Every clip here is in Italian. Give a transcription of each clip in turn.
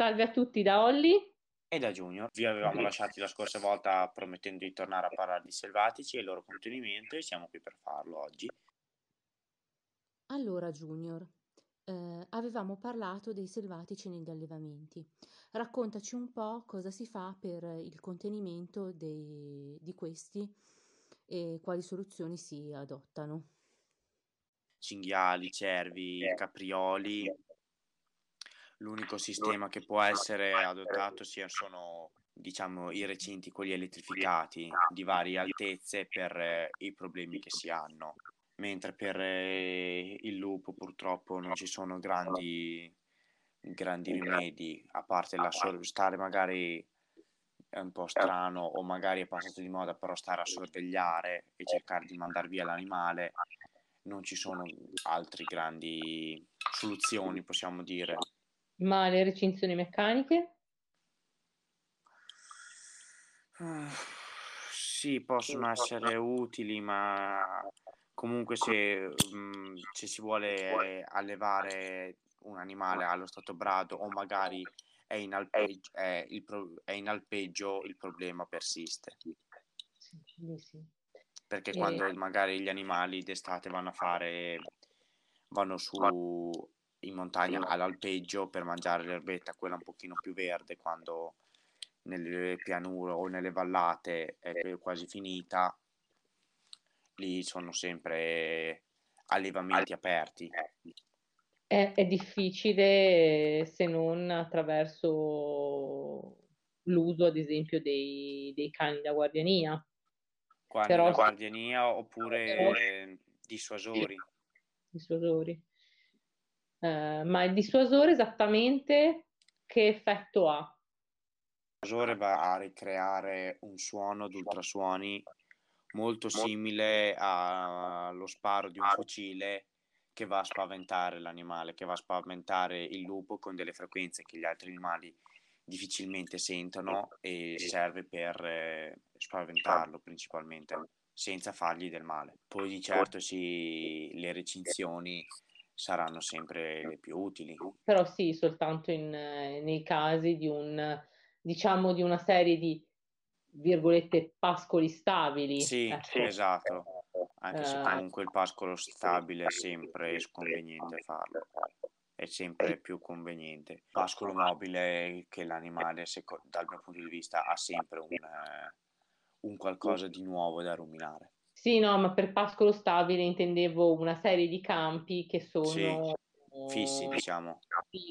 Salve a tutti da Olli e da Junior. Vi avevamo lasciati la scorsa volta promettendo di tornare a parlare di selvatici e il loro contenimento e siamo qui per farlo oggi. Allora Junior, eh, avevamo parlato dei selvatici negli allevamenti. Raccontaci un po' cosa si fa per il contenimento dei, di questi e quali soluzioni si adottano. Cinghiali, cervi, caprioli L'unico sistema che può essere adottato sono diciamo, i recinti, quelli elettrificati di varie altezze per eh, i problemi che si hanno, mentre per eh, il lupo purtroppo non ci sono grandi, grandi rimedi, a parte la sor- stare magari è un po' strano o magari è passato di moda, però stare a sorvegliare e cercare di mandare via l'animale, non ci sono altre grandi soluzioni, possiamo dire. Ma le recinzioni meccaniche? Uh, sì, possono essere utili, ma comunque se, um, se, si vuole allevare un animale allo stato brado o magari è in, alpeggio, è il, pro, è in alpeggio, il problema persiste. Sì, sì. Perché e... quando magari gli animali d'estate vanno a fare, vanno su in montagna all'alpeggio per mangiare l'erbetta, quella un pochino più verde, quando nelle pianure o nelle vallate è quasi finita, lì sono sempre allevamenti aperti. È, è difficile se non attraverso l'uso, ad esempio, dei, dei cani da guardiania. Cani Però, guardiania oppure però, dissuasori. Dissuasori. Eh, ma il dissuasore esattamente che effetto ha? Il dissuasore va a ricreare un suono ad ultrasuoni molto simile allo sparo di un fucile che va a spaventare l'animale, che va a spaventare il lupo con delle frequenze che gli altri animali difficilmente sentono e serve per eh, spaventarlo principalmente, senza fargli del male. Poi di certo sì, le recinzioni saranno sempre le più utili. Però sì, soltanto in, nei casi di un, diciamo, di una serie di virgolette pascoli stabili. Sì, ecco. esatto. Anche se eh. comunque il pascolo stabile è sempre sconveniente farlo. È sempre più conveniente. Pascolo mobile che l'animale, dal mio punto di vista, ha sempre un, eh, un qualcosa di nuovo da ruminare. Sì, no, ma per pascolo stabile intendevo una serie di campi che sono sì, fissi, diciamo.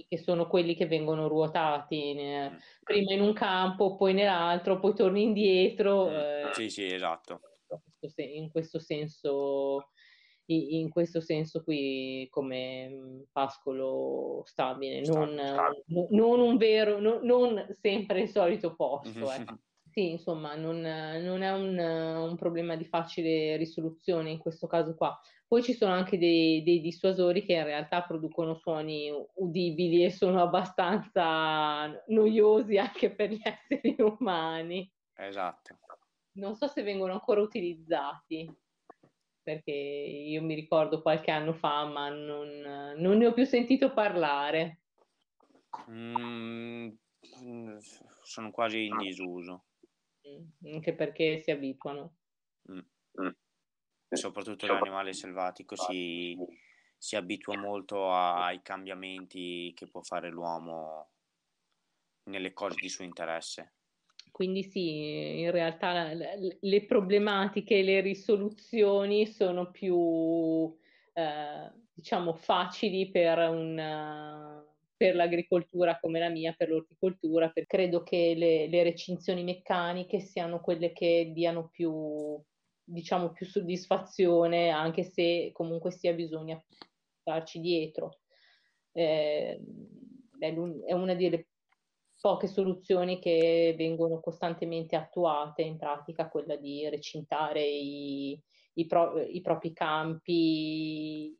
Che sono quelli che vengono ruotati mm. prima in un campo, poi nell'altro, poi torni indietro. Mm. Eh, sì, sì, esatto. In questo senso, in questo senso qui come mm, pascolo stabile, non, non un vero, non, non sempre il solito posto. Ecco. Sì, insomma, non, non è un, un, problema di facile risoluzione in questo caso qua. Poi ci sono anche dei, dei, dissuasori che in realtà producono suoni udibili e sono abbastanza noiosi anche per gli esseri umani. Esatto. Non so se vengono ancora utilizzati, perché io mi ricordo qualche anno fa, ma non, non ne ho più sentito parlare. Mm, sono quasi in disuso. Anche perché si abituano. Mm. Mm. Soprattutto l'animale selvatico si, si abitua molto ai cambiamenti che può fare l'uomo nelle cose di suo interesse. Quindi sì, in realtà le problematiche e le risoluzioni sono più, eh, diciamo, facili per un per l'agricoltura come la mia, per l'orticoltura, per... credo che le, le, recinzioni meccaniche siano quelle che diano più, diciamo, più soddisfazione, anche se comunque sia bisogna starci dietro. Eh, è una delle poche soluzioni che vengono costantemente attuate in pratica, quella di recintare i, i, pro, i propri campi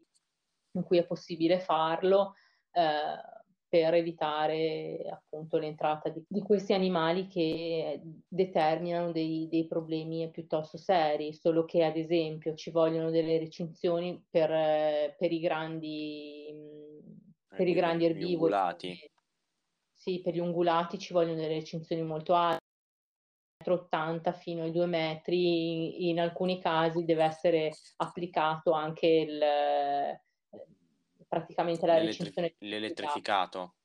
in cui è possibile farlo. Eh, per evitare appunto l'entrata di, di questi animali che determinano dei, dei, problemi piuttosto seri, solo che ad esempio ci vogliono delle recinzioni per, per i grandi, per i grandi erbivori. Sì, per gli ungulati ci vogliono delle recinzioni molto alte, 80 fino ai 2 metri, in alcuni casi deve essere applicato anche il, eh, praticamente la L'elettri- recinzione. l'elettrificato.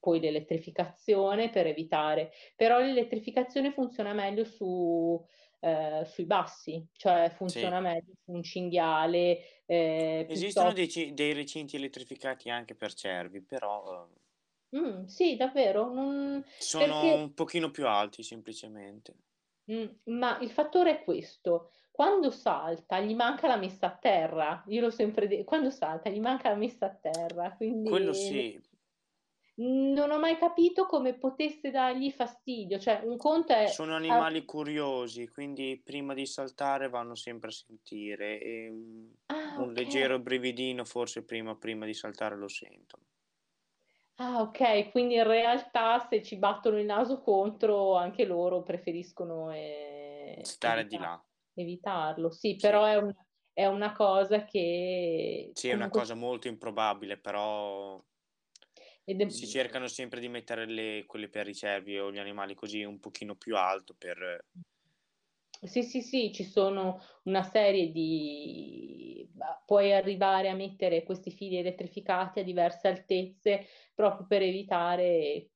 Poi l'elettrificazione per evitare, però l'elettrificazione funziona meglio su, eh, sui bassi, cioè funziona Sì. meglio su un cinghiale. eh, Esistono piuttosto- dei, dei recinti elettrificati anche per cervi, però eh, Mm, sì, davvero. Non... sono Perché- un pochino più alti semplicemente. Mm, ma il fattore è questo, quando salta gli manca la messa a terra, io l'ho sempre detto, quando salta gli manca la messa a terra, quindi Quello sì, non ho mai capito come potesse dargli fastidio, cioè un conto è... sono animali curiosi, quindi prima di saltare vanno sempre a sentire e un, Ah, un ok. leggero brividino forse prima, prima di saltare lo sentono. Ah, ok, quindi in realtà se ci battono il naso contro, anche loro preferiscono eh, Stare di là. Evitarlo. Sì, però è, un- è una cosa che Sì, è una cosa molto improbabile, però è- si cercano sempre di mettere le, quelle per i cervi o gli animali così un pochino più alto per... Sì, sì, sì, ci sono una serie di... Puoi arrivare a mettere questi fili elettrificati a diverse altezze proprio per evitare,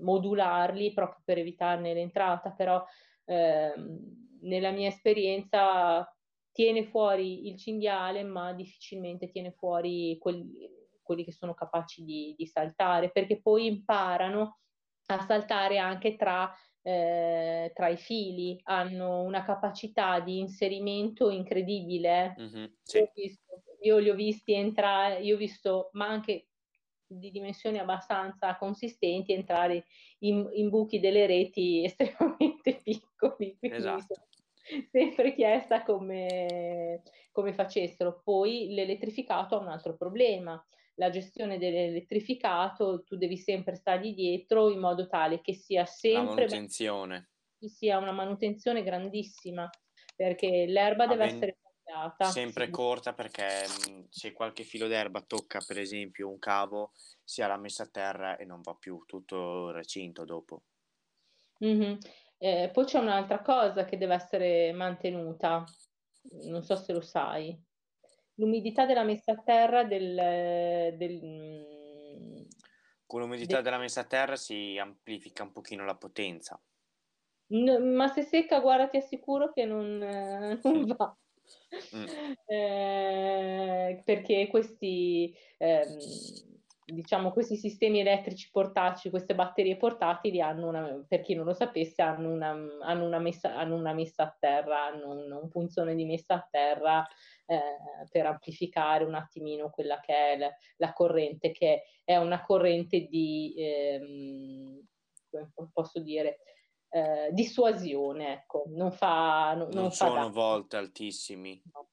modularli, proprio per evitarne l'entrata, però ehm, nella mia esperienza tiene fuori il cinghiale, ma difficilmente tiene fuori quelli, quelli che sono capaci di, di saltare, perché poi imparano a saltare anche tra eh, tra i fili, hanno una capacità di inserimento incredibile. Mhm, Io, sì. visto- io li ho visti entrare, io ho visto, ma anche di dimensioni abbastanza consistenti, entrare in, in buchi delle reti estremamente piccoli. Esatto. sempre chiesta come, come facessero. Poi l'elettrificato ha un altro problema la gestione dell'elettrificato, tu devi sempre stargli dietro in modo tale che sia La sempre manutenzione. ci sia una manutenzione grandissima, perché l'erba deve Aven- essere tagliata. Sempre Sì. corta perché mh, se qualche filo d'erba tocca per esempio un cavo si ha la messa a terra e non va più tutto il recinto dopo. Mhm. Eh, poi c'è un'altra cosa che deve essere mantenuta, non so se lo sai, l'umidità della messa a terra del, del- mm, Con l'umidità De- della messa a terra si amplifica un pochino la potenza. n- ma se secca, guarda, ti assicuro che non, eh, non va. Mm. Eh, perché questi, ehm, diciamo, questi sistemi elettrici portatili, queste batterie portatili hanno una, per chi non lo sapesse, hanno una, hanno una, messa, hanno una messa a terra, hanno un, un punzone di messa a terra eh, per amplificare un attimino quella che è la, la corrente, che è una corrente di, ehm, posso dire, eh, dissuasione, ecco, non fa, non, Non non fa sono danno. volte altissimi. No.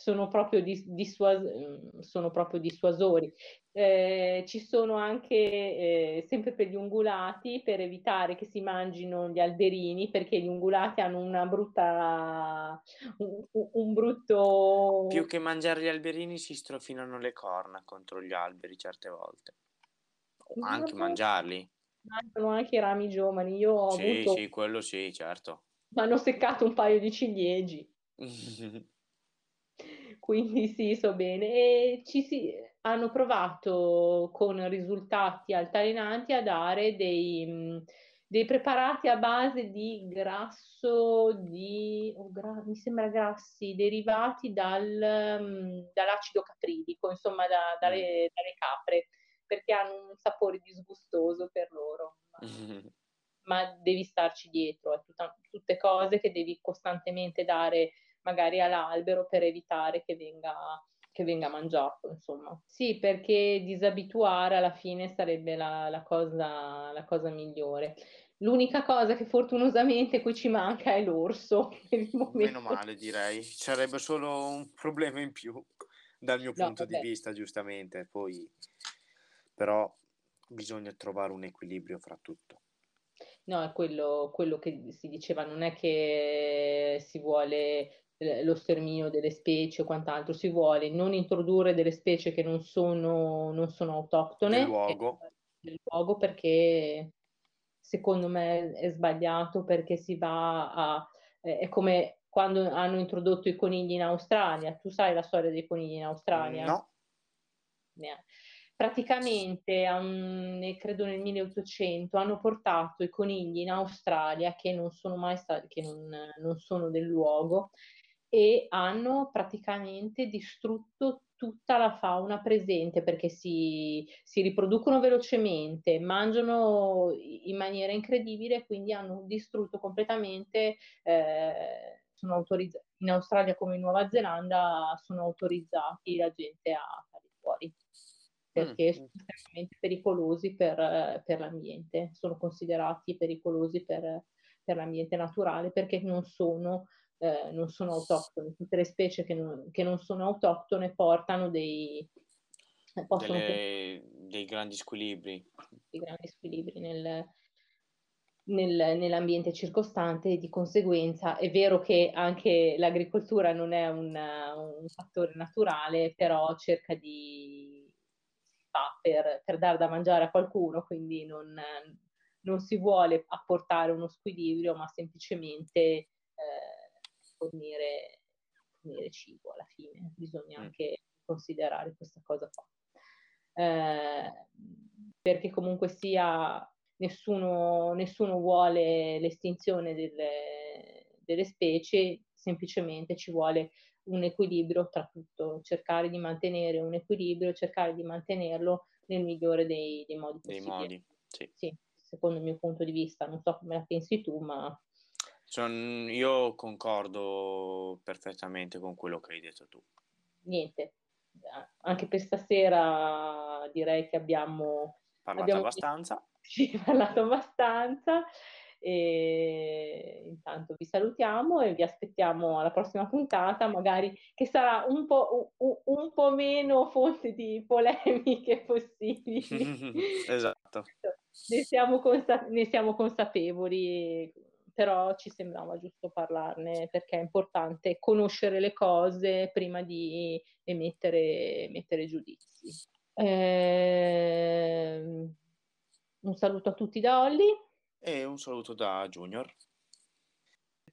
Sono proprio, dis- dissuas- sono proprio dissuasori. Eh, ci sono anche, eh, sempre per gli ungulati, per evitare che si mangino gli alberini, perché gli ungulati hanno una brutta, un, un brutto... Più che mangiare gli alberini si strofinano le corna contro gli alberi certe volte. O anche mangiarli. Mangiano anche i rami giovani. Io ho Sì, avuto, sì, quello sì, certo. mi hanno seccato un paio di ciliegi. Quindi sì, so bene. E ci si, hanno provato con risultati altalenanti a dare dei, mh, dei preparati a base di grasso, di, oh, gra- mi sembra grassi derivati dal, mh, dall'acido capridico, insomma da- dalle, dalle capre, perché hanno un sapore disgustoso per loro. Ma ma devi starci dietro, è tutta- tutte cose che devi costantemente dare magari all'albero per evitare che venga, che venga mangiato, insomma. Sì, perché disabituare alla fine sarebbe la, la cosa, la cosa migliore. L'unica cosa che fortunosamente qui ci manca è l'orso. Meno male, direi. Sarebbe solo un problema in più dal mio No, punto di vabbè. vista, giustamente. Poi, però, bisogna trovare un equilibrio fra tutto. No, è quello, quello che si diceva, non è che si vuole lo sterminio delle specie o quant'altro, si vuole non introdurre delle specie che non sono, non sono autoctone, Del luogo. del luogo perché secondo me è sbagliato perché si va a... è come quando hanno introdotto i conigli in Australia. Tu sai la storia dei conigli in Australia? No. Praticamente, um, credo nel 1800, hanno portato i conigli in Australia che non sono mai stati, che non, non sono del luogo e hanno praticamente distrutto tutta la fauna presente perché si, si, riproducono velocemente, mangiano in maniera incredibile, quindi hanno distrutto completamente, eh, sono autorizzati, in Australia come in Nuova Zelanda sono autorizzati la gente a fare fuori perché mm. sono estremamente pericolosi per, per, l'ambiente, sono considerati pericolosi per, per l'ambiente naturale perché non sono eh, non sono autoctone. Tutte le specie che non, che non sono autoctone portano dei, eh, Delle, dei grandi squilibri. Dei grandi squilibri nel, nel, nell'ambiente circostante e di conseguenza è vero che anche l'agricoltura non è un, un fattore naturale, però cerca di fa per, per dare da mangiare a qualcuno, quindi non, non si vuole apportare uno squilibrio, ma semplicemente fornire, fornire cibo alla fine, bisogna mm. anche considerare questa cosa qua. Eh, perché comunque sia nessuno, nessuno vuole l'estinzione delle, delle, specie, semplicemente ci vuole un equilibrio tra tutto, cercare di mantenere un equilibrio, cercare di mantenerlo nel migliore dei, dei modi possibili. Dei modi, sì. sì. Secondo il mio punto di vista, non so come la pensi tu, ma Son- io concordo perfettamente con quello che hai detto tu. Niente, anche per stasera direi che abbiamo Parlato abbiamo abbastanza. sì, parlato abbastanza. E intanto vi salutiamo e vi aspettiamo alla prossima puntata, magari che sarà un po', un, un po meno fonte di polemiche possibili. Esatto. Ne siamo, consa- ne siamo consapevoli però ci sembrava giusto parlarne perché è importante conoscere le cose prima di emettere, emettere giudizi. Eh, un saluto a tutti da Olli. E un saluto da Junior.